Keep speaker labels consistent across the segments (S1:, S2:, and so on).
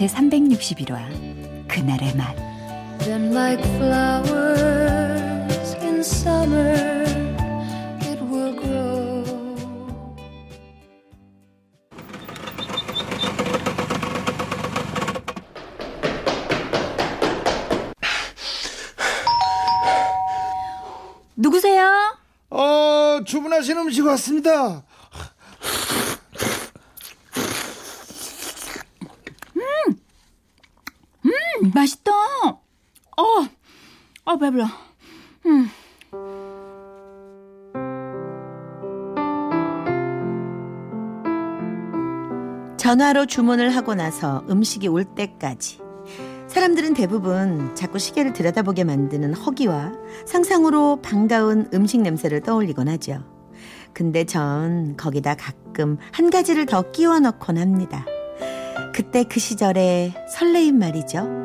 S1: 제 361화 그날의 맛 Then like flowers in summer it will grow 누구세요?
S2: 어, 주문하신 음식 왔습니다.
S1: 음, 맛있다. 어, 어, 배불러. 음.
S3: 전화로 주문을 하고 나서 음식이 올 때까지 사람들은 대부분 자꾸 시계를 들여다보게 만드는 허기와 상상으로 반가운 음식 냄새를 떠올리곤 하죠. 근데 전 거기다 가끔 한 가지를 더 끼워 넣곤 합니다. 그때 그 시절의 설레임 말이죠.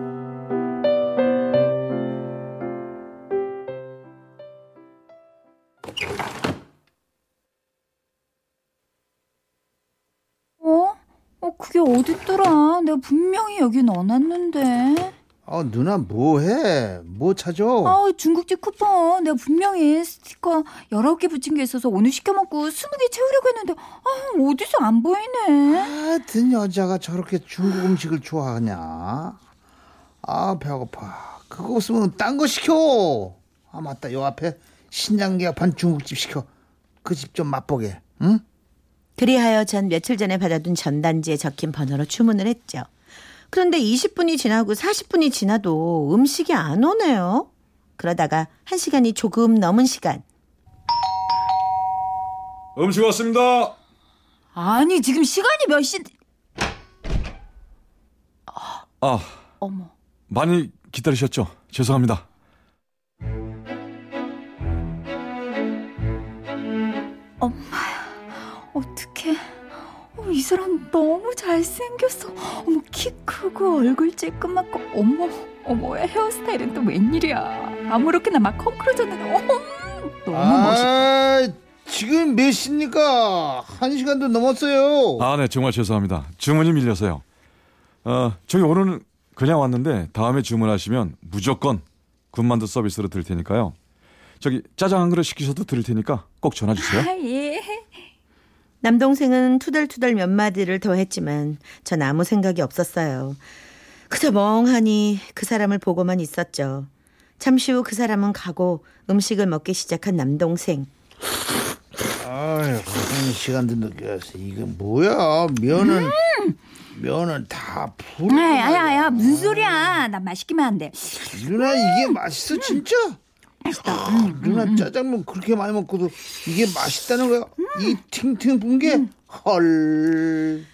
S1: 그게 어딨더라? 내가 분명히 여기 넣어놨는데.
S2: 어, 누나 뭐해? 뭐 찾아?
S1: 아, 중국집 쿠폰. 내가 분명히 스티커 여러 개 붙인 게 있어서 오늘 시켜 먹고 스무 개 채우려고 했는데, 아, 어디서 안 보이네.
S2: 하여튼 여자가 저렇게 중국 음식을 좋아하냐? 아, 배고파. 그거 없으면 딴 거 시켜. 아, 맞다. 요 앞에 신장 개업한 중국집 시켜. 그 집 좀 맛보게. 응?
S3: 그리하여 전 며칠 전에 받아둔 전단지에 적힌 번호로 주문을 했죠. 그런데 20분이 지나고 40분이 지나도 음식이 안 오네요. 그러다가 1시간이 조금 넘은 시간.
S4: 음식 왔습니다.
S1: 아니, 지금 시간이 몇 시,
S4: 아,
S1: 어머.
S4: 많이 기다리셨죠? 죄송합니다.
S1: 어, 이 사람 너무 잘생겼어. 어머, 키 크고 얼굴 쬐끄맣고, 어머, 어머, 헤어스타일은 또 웬일이야. 아무렇게나 막 헝클어졌는데, 어머, 너무 멋있다.
S2: 아, 지금 몇 시입니까? 한 시간도 넘었어요.
S4: 아, 네, 정말 죄송합니다. 주문이 밀려서요. 어, 저기 오늘은 그냥 왔는데 다음에 주문하시면 무조건 군만두 서비스로 드릴 테니까요. 저기 짜장 한 그릇 시키셔도 드릴 테니까 꼭 전화 주세요.
S1: 아, 예.
S3: 남동생은 투덜투덜 몇 마디를 더 했지만 전 아무 생각이 없었어요. 그저 멍하니 그 사람을 보고만 있었죠. 잠시 후 그 사람은 가고 음식을 먹기 시작한 남동생.
S2: 아유, 한 시간도 늦었어. 이거 뭐야? 면은 면은 다 풀.
S1: 음! 야, 야, 야, 무슨 소리야. 나 맛있기만 한데.
S2: 누나 이게 맛있어 진짜?
S1: 맛있다.
S2: 아, 누나 짜장면 그렇게 많이 먹고도 이게 맛있다는 거야? 이 팅팅 분게 헐.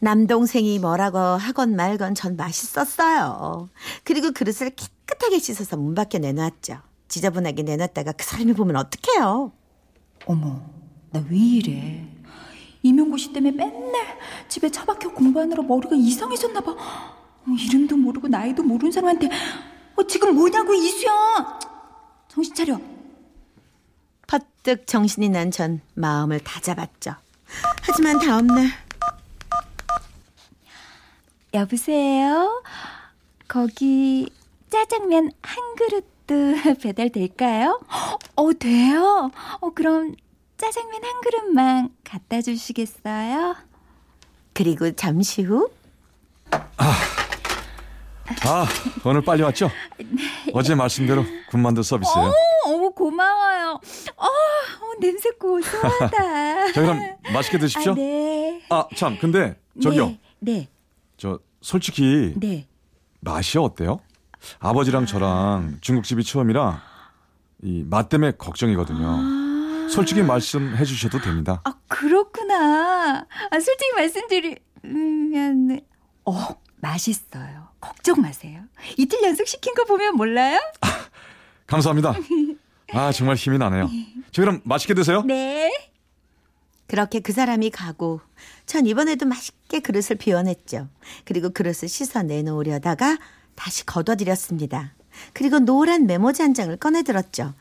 S3: 남동생이 뭐라고 하건 말건 전 맛있었어요. 그리고 그릇을 깨끗하게 씻어서 문 밖에 내놨죠. 지저분하게 내놨다가 그 사람이 보면 어떡해요.
S1: 어머, 나 왜 이래? 이명고씨 때문에 맨날 집에 처박혀 공부하느라 머리가 이상해졌나 봐. 어, 이름도 모르고 나이도 모르는 사람한테 어, 지금 뭐냐고 이수연! 정신 차려.
S3: 퍼뜩 정신이 난 전 마음을 다잡았죠. 하지만 다음날
S1: 여보세요? 거기 짜장면 한 그릇도 배달될까요? 어, 돼요? 어, 그럼 짜장면 한 그릇만 갖다 주시겠어요?
S3: 그리고 잠시 후
S4: 아, 오늘 빨리 왔죠? 어제 말씀대로 군만두 서비스요.
S1: 어, 어머 고마워요. 어, 어 냄새 고소하다.
S4: 자, 그럼 맛있게 드십시오.
S1: 아, 네.
S4: 아, 참, 근데 저기요.
S1: 네, 네,
S4: 저 솔직히
S1: 네.
S4: 맛이 어때요? 아버지랑 저랑 중국집이 처음이라 이 맛 때문에 걱정이거든요.
S1: 아,
S4: 솔직히 말씀해 주셔도 됩니다.
S1: 아 그렇구나. 아 솔직히 말씀드리면, 어 맛있어요. 걱정 마세요. 이틀 연속 시킨 거 보면 몰라요?
S4: 감사합니다. 아, 정말 힘이 나네요. 저 그럼 맛있게 드세요.
S1: 네.
S3: 그렇게 그 사람이 가고 전 이번에도 맛있게 그릇을 비워냈죠. 그리고 그릇을 씻어 내놓으려다가 다시 걷어들였습니다. 그리고 노란 메모지 한 장을 꺼내들었죠.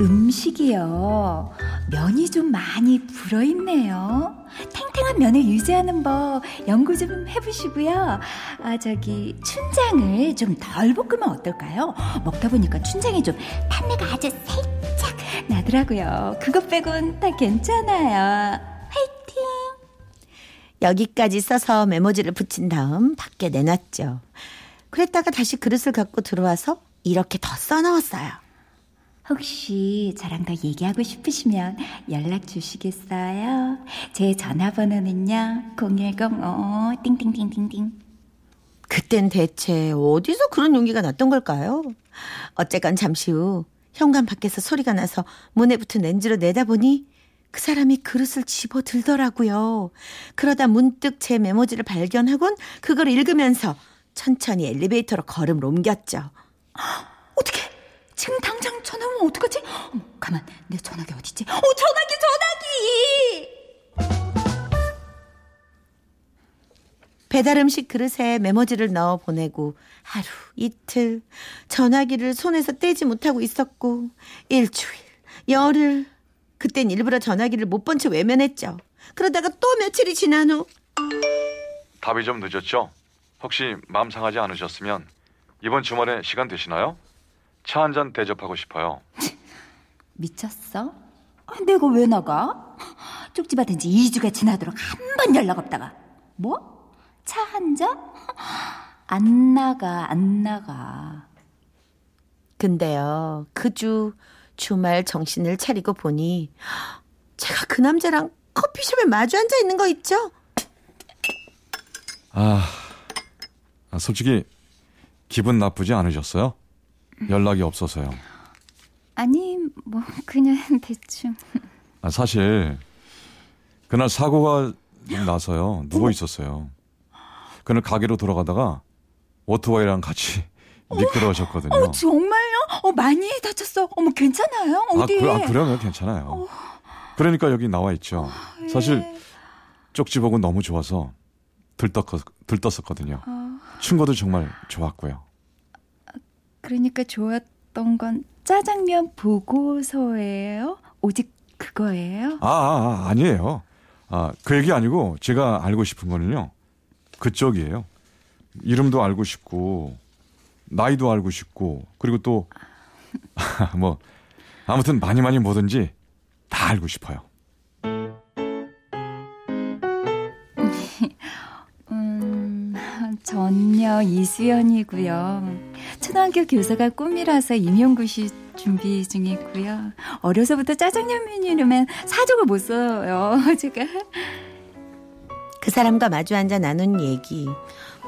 S1: 음식이요. 면이 좀 많이 불어있네요. 탱탱한 면을 유지하는 법 연구 좀 해보시고요. 아, 저기, 춘장을 좀 덜 볶으면 어떨까요? 먹다 보니까 춘장이 좀 탄내가 아주 살짝 나더라고요. 그것 빼곤 다 괜찮아요. 화이팅!
S3: 여기까지 써서 메모지를 붙인 다음 밖에 내놨죠. 그랬다가 다시 그릇을 갖고 들어와서 이렇게 더 써넣었어요.
S1: 혹시 저랑 더 얘기하고 싶으시면 연락 주시겠어요? 제 전화번호는요, 010, 띵띵띵띵띵.
S3: 그땐 대체 어디서 그런 용기가 났던 걸까요? 어쨌건 잠시 후 현관 밖에서 소리가 나서 문에 붙은 렌즈로 내다보니 그 사람이 그릇을 집어 들더라고요. 그러다 문득 제 메모지를 발견하곤 그걸 읽으면서 천천히 엘리베이터로 걸음을 옮겼죠.
S1: 어떻게? 지금 당장 전화 오면 어떡하지? 어머, 가만, 내 전화기 어딨지? 어, 전화기, 전화기!
S3: 배달 음식 그릇에 메모지를 넣어 보내고 하루, 이틀 전화기를 손에서 떼지 못하고 있었고 일주일, 열흘 그땐 일부러 전화기를 못 본 채 외면했죠. 그러다가 또 며칠이 지난 후
S4: 답이 좀 늦었죠? 혹시 마음 상하지 않으셨으면 이번 주말에 시간 되시나요? 차 한 잔 대접하고 싶어요.
S1: 미쳤어? 아, 내가 왜 나가? 쪽지 받은 지 2주가 지나도록 한 번 연락 없다가. 뭐? 차 한 잔? 안 나가, 안 나가.
S3: 근데요 그 주 주말 정신을 차리고 보니 제가 그 남자랑 커피숍에 마주 앉아 있는 거 있죠?
S4: 아, 아, 솔직히 기분 나쁘지 않으셨어요? 연락이 없어서요.
S1: 아니, 뭐, 그냥 대충.
S4: 아, 사실 그날 사고가 좀 나서요. 누워 있었어요. 그날 가게로 돌아가다가 오토바이랑 같이 미끄러우셨거든요.
S1: 어, 정말요? 어, 많이 다쳤어. 어머, 괜찮아요?
S4: 아,
S1: 어디?
S4: 그, 아, 그러면 괜찮아요. 그러니까 여기 나와 있죠. 사실 쪽지 보고 너무 좋아서 들떴, 들떴었거든요. 충고도 정말 좋았고요.
S1: 그러니까 좋았던 건 짜장면 보고서예요? 오직 그거예요?
S4: 아, 아, 아 아니에요. 아, 그 얘기 아니고 제가 알고 싶은 거는요. 그쪽이에요. 이름도 알고 싶고 나이도 알고 싶고 그리고 또 뭐 아무튼 많이 많이 뭐든지 다 알고 싶어요.
S1: 음, 전녀 이수연이고요. 초등학교 교사가 꿈이라서 임용고시 준비 중이고요. 어려서부터 짜장면 이름엔 사족을 못 써요. 제가
S3: 그 사람과 마주 앉아 나눈 얘기.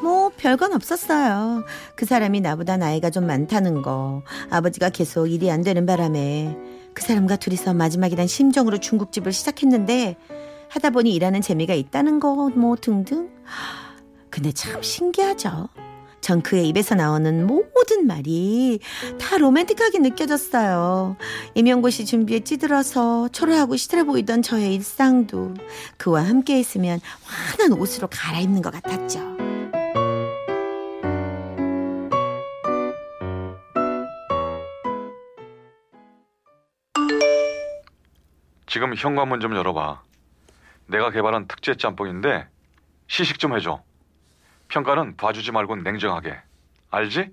S3: 뭐 별건 없었어요. 그 사람이 나보다 나이가 좀 많다는 거. 아버지가 계속 일이 안 되는 바람에 그 사람과 둘이서 마지막이란 심정으로 중국집을 시작했는데 하다 보니 일하는 재미가 있다는 거 뭐 등등. 근데 참 신기하죠. 전 그의 입에서 나오는 모든 말이 다 로맨틱하게 느껴졌어요. 임용고시 준비에 찌들어서 초라하고 시들어 보이던 저의 일상도 그와 함께 있으면 환한 옷으로 갈아입는 것 같았죠.
S4: 지금 현관문 좀 열어봐. 내가 개발한 특제 짬뽕인데 시식 좀 해줘. 평가는 봐주지 말고 냉정하게. 알지?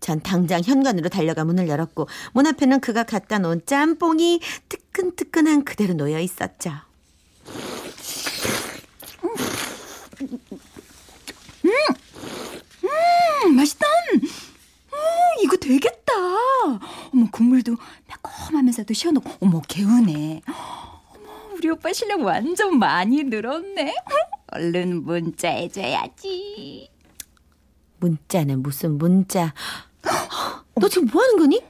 S3: 전 당장 현관으로 달려가 문을 열었고 문 앞에는 그가 갖다 놓은 짬뽕이 뜨끈뜨끈한 그대로 놓여 있었죠.
S1: 음, 맛있다. 음, 이거 되겠다. 어머 국물도 매콤하면서도 시원하고 어머 개운해. 어머 우리 오빠 실력 완전 많이 늘었네. 얼른 문자 해줘야지.
S3: 문자는 무슨 문자? 너 지금 뭐 하는 거니?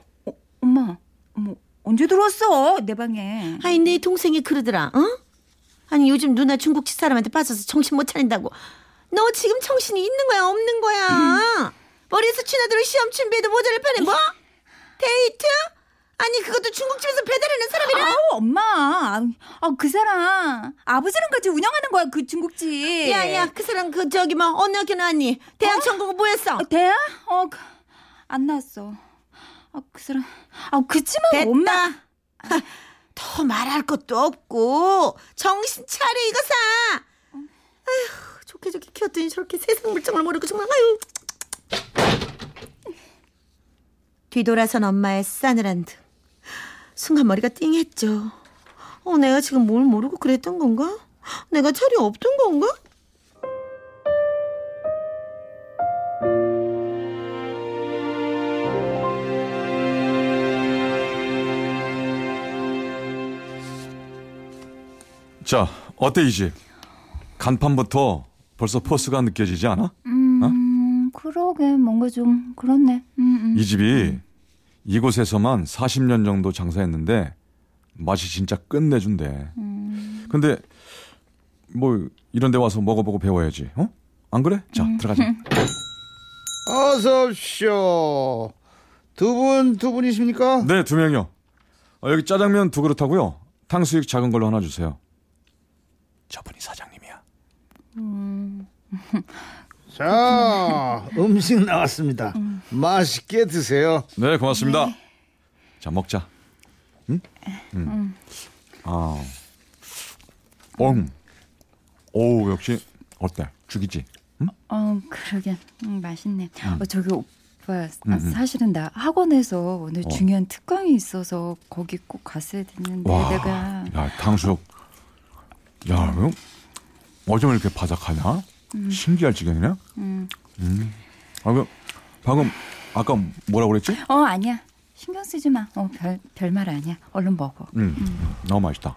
S1: 엄마, 어머 언제 들어왔어 내 방에?
S3: 아이 내 동생이 그러더라. 어? 아니 요즘 누나 중국집 사람한테 빠져서 정신 못 차린다고. 너 지금 정신이 있는 거야 없는 거야? 머리에서 취나도록 시험 준비해도 모자를 파네 뭐? 데이트? 아니 그것도 중국집에서 배달하는 사람이라?
S1: 아우 엄마 아, 아, 그 사람 아버지랑 같이 운영하는 거야 그 중국집
S3: 야야 그 사람 그 저기 뭐 어느 학교 나왔니? 대학 전공은 뭐였어?
S1: 어, 대야? 어, 그, 안 나왔어. 아, 그 사람. 아, 그치만
S3: 됐다.
S1: 엄마.
S3: 하, 더 말할 것도 없고 정신 차려 이거 사. 아휴 좋게 좋게 키웠더니 저렇게 세상 물정을 모르고 정말 아유. 뒤돌아선 엄마의 싸늘한 등. 순간 머리가 띵했죠. 어, 내가 지금 뭘 모르고 그랬던 건가? 내가 철이 없던 건가?
S4: 자, 어때 이 집? 간판부터 벌써 포스가 느껴지지 않아?
S1: 음, 그러게. 뭔가 좀, 그렇네. 음, 음.
S4: 이 집이 이곳에서만 40년 정도 장사했는데 맛이 진짜 끝내준대. 근데 뭐 이런 데 와서 먹어보고 배워야지. 어? 안 그래? 자, 들어가자.
S2: 어서 오십시오. 두 분, 두 분이십니까?
S4: 네, 두 명이요. 어, 여기 짜장면 두 그릇 하고요. 탕수육 작은 걸로 하나 주세요. 저분이 사장님이야.
S2: 자, 음식 나왔습니다. 맛있게 드세요.
S4: 네, 고맙습니다. 자, 먹자. 응? 응. 아. 엉. 오, 역시 어때? 죽이지? 응?
S1: 어, 그러게. 음, 맛있네. 어, 저기 오빠. 아,
S4: 음, 음.
S1: 사실은 나 학원에서 오늘
S4: 어.
S1: 중요한 특강이 있어서 거기 꼭 갔어야 됐는데
S4: 와,
S1: 내가
S4: 야, 탕수육. 야, 어쩜 이렇게 바삭하냐? 신기할 지경이네.
S1: 음.
S4: 음. 아, 그 방금 아까 뭐라고 그랬지?
S1: 어 아니야 신경 쓰지 마. 어 별 별말 아니야. 얼른 먹어.
S4: 음, 너무 맛있다.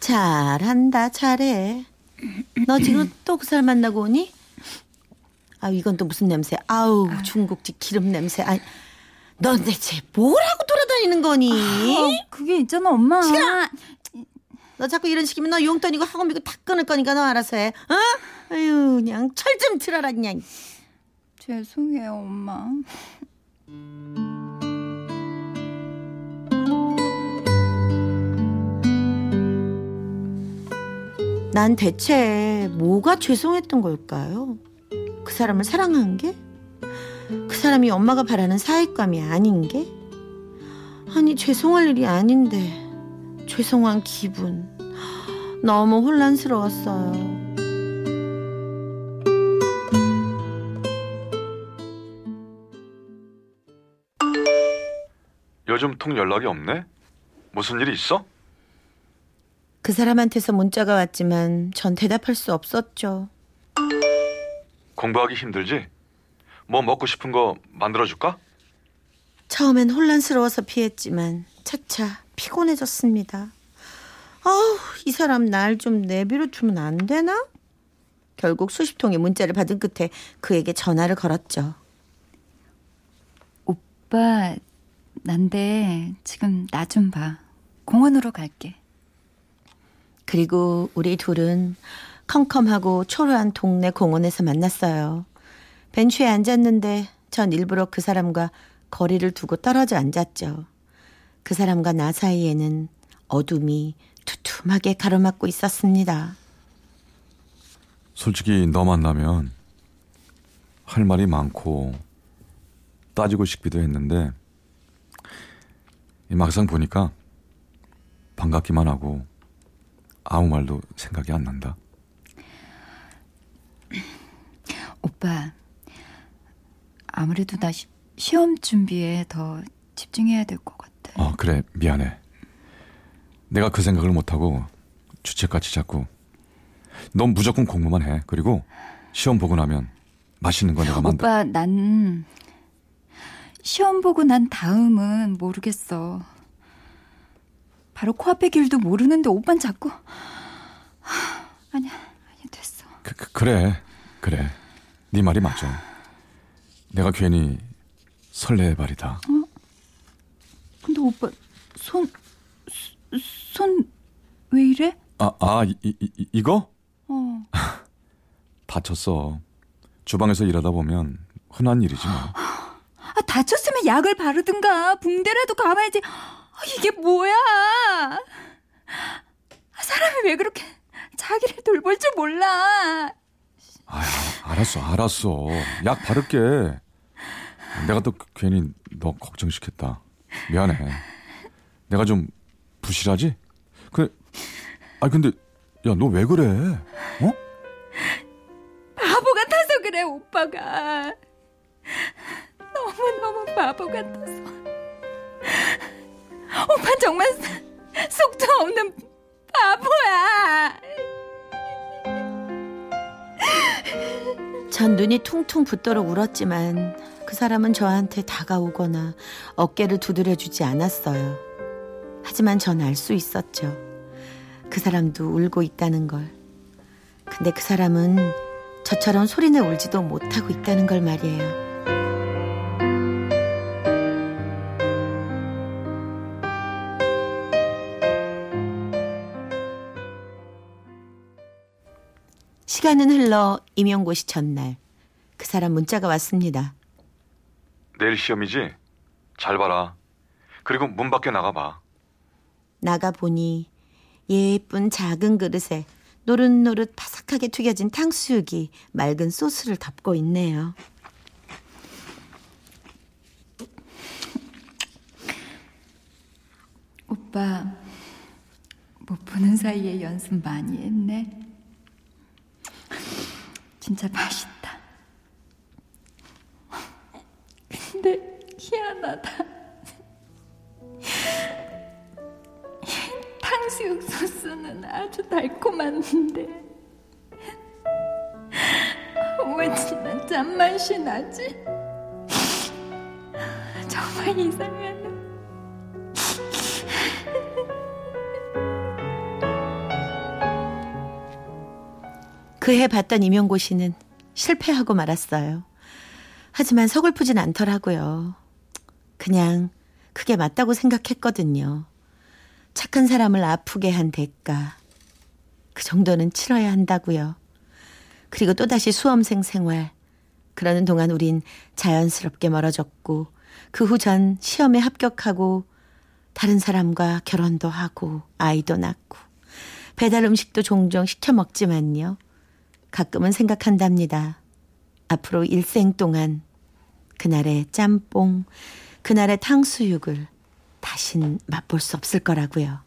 S3: 잘한다, 잘해. 너 지금 또그 사람 만나고 오니? 아, 이건 또 무슨 냄새? 아우, 중국집 기름 냄새. 아니, 넌 대체 뭐라고 돌아다니는 거니?
S1: 어, 그게 있잖아 엄마.
S3: 너 자꾸 이런 식이면 너 용돈이고 학원비고 다 끊을 거니까 너 알아서 해. 어? 아유, 그냥 철좀 틀어라, 그냥.
S1: 죄송해요 엄마.
S3: 난 대체 뭐가 죄송했던 걸까요? 그 사람을 사랑한 게? 그 사람이 엄마가 바라는 사익감이 아닌 게? 아니, 죄송할 일이 아닌데, 죄송한 기분. 너무 혼란스러웠어요.
S4: 요즘 통 연락이 없네? 무슨 일이 있어?
S3: 그 사람한테서 문자가 왔지만 전 대답할 수 없었죠.
S4: 공부하기 힘들지? 뭐 먹고 싶은 거 만들어줄까?
S3: 처음엔 혼란스러워서 피했지만 차차 피곤해졌습니다. 아우, 이 사람 날 좀 내비로 두면 안 되나? 결국 수십 통의 문자를 받은 끝에 그에게 전화를 걸었죠.
S1: 오빠 난데 지금 나 좀 봐. 공원으로 갈게.
S3: 그리고 우리 둘은 컴컴하고 초라한 동네 공원에서 만났어요. 벤치에 앉았는데 전 일부러 그 사람과 거리를 두고 떨어져 앉았죠. 그 사람과 나 사이에는 어둠이 두툼하게 가로막고 있었습니다.
S4: 솔직히 너 만나면 할 말이 많고 따지고 싶기도 했는데 이 막상 보니까 반갑기만 하고 아무 말도 생각이 안 난다.
S1: 오빠 아무래도 나 시, 시험 준비에 더 집중해야 될 것 같아.
S4: 어 그래 미안해. 내가 그 생각을 못하고 주책같이 자꾸 넌 무조건 공부만 해. 그리고 시험 보고 나면 맛있는 거 내가 만들.
S1: 오빠 난 시험 보고 난 다음은 모르겠어. 바로 코앞의 길도 모르는데 오빤 자꾸 하, 아니야 아니 됐어.
S4: 그, 그, 그래 그래, 네 말이 맞아. 내가 괜히 설레발이다.
S1: 근데 오빠 손 손 왜 이래?
S4: 아, 아, 이, 이, 이, 이거?
S1: 어.
S4: 다쳤어. 주방에서 일하다 보면 흔한 일이지 뭐.
S1: 아, 다쳤으면 약을 바르든가 붕대라도 감아야지. 아, 이게 뭐야? 아, 사람이 왜 그렇게 자기를 돌볼 줄 몰라?
S4: 아, 알았어, 알았어. 약 바를게. 내가 또 괜히 너 걱정시켰다. 미안해. 내가 좀 부실하지? 그, 아 근데 야 너 왜 그래? 어?
S1: 바보 같아서 그래 오빠가 너무 너무 바보 같아서 오빠 정말 속도 없는 바보야
S3: 전 눈이 퉁퉁 붓도록 울었지만 그 사람은 저한테 다가오거나 어깨를 두드려주지 않았어요. 하지만 전 알 수 있었죠. 그 사람도 울고 있다는 걸. 근데 그 사람은 저처럼 소리내 울지도 못하고 있다는 걸 말이에요. 시간은 흘러 임용고 시 전날 그 사람 문자가 왔습니다.
S4: 내일 시험이지? 잘 봐라. 그리고 문 밖에 나가봐.
S3: 나가 보니 예쁜 작은 그릇에 노릇노릇 바삭하게 튀겨진 탕수육이 맑은 소스를 덮고 있네요.
S1: 오빠 못 보는 사이에 연습 많이 했네 진짜 맛있다. 근데 희한하다. 탕수육 소스는 아주 달콤한데. 왠지 난 짠맛이 나지? 정말 이상하
S3: 그해 봤던 임용고시는 실패하고 말았어요. 하지만 서글프진 않더라고요. 그냥 그게 맞다고 생각했거든요. 착한 사람을 아프게 한 대가. 그 정도는 치러야 한다고요. 그리고 또다시 수험생 생활. 그러는 동안 우린 자연스럽게 멀어졌고, 그 후 전 시험에 합격하고, 다른 사람과 결혼도 하고, 아이도 낳고, 배달 음식도 종종 시켜 먹지만요. 가끔은 생각한답니다. 앞으로 일생 동안 그날의 짬뽕, 그날의 탕수육을 다신 맛볼 수 없을 거라고요.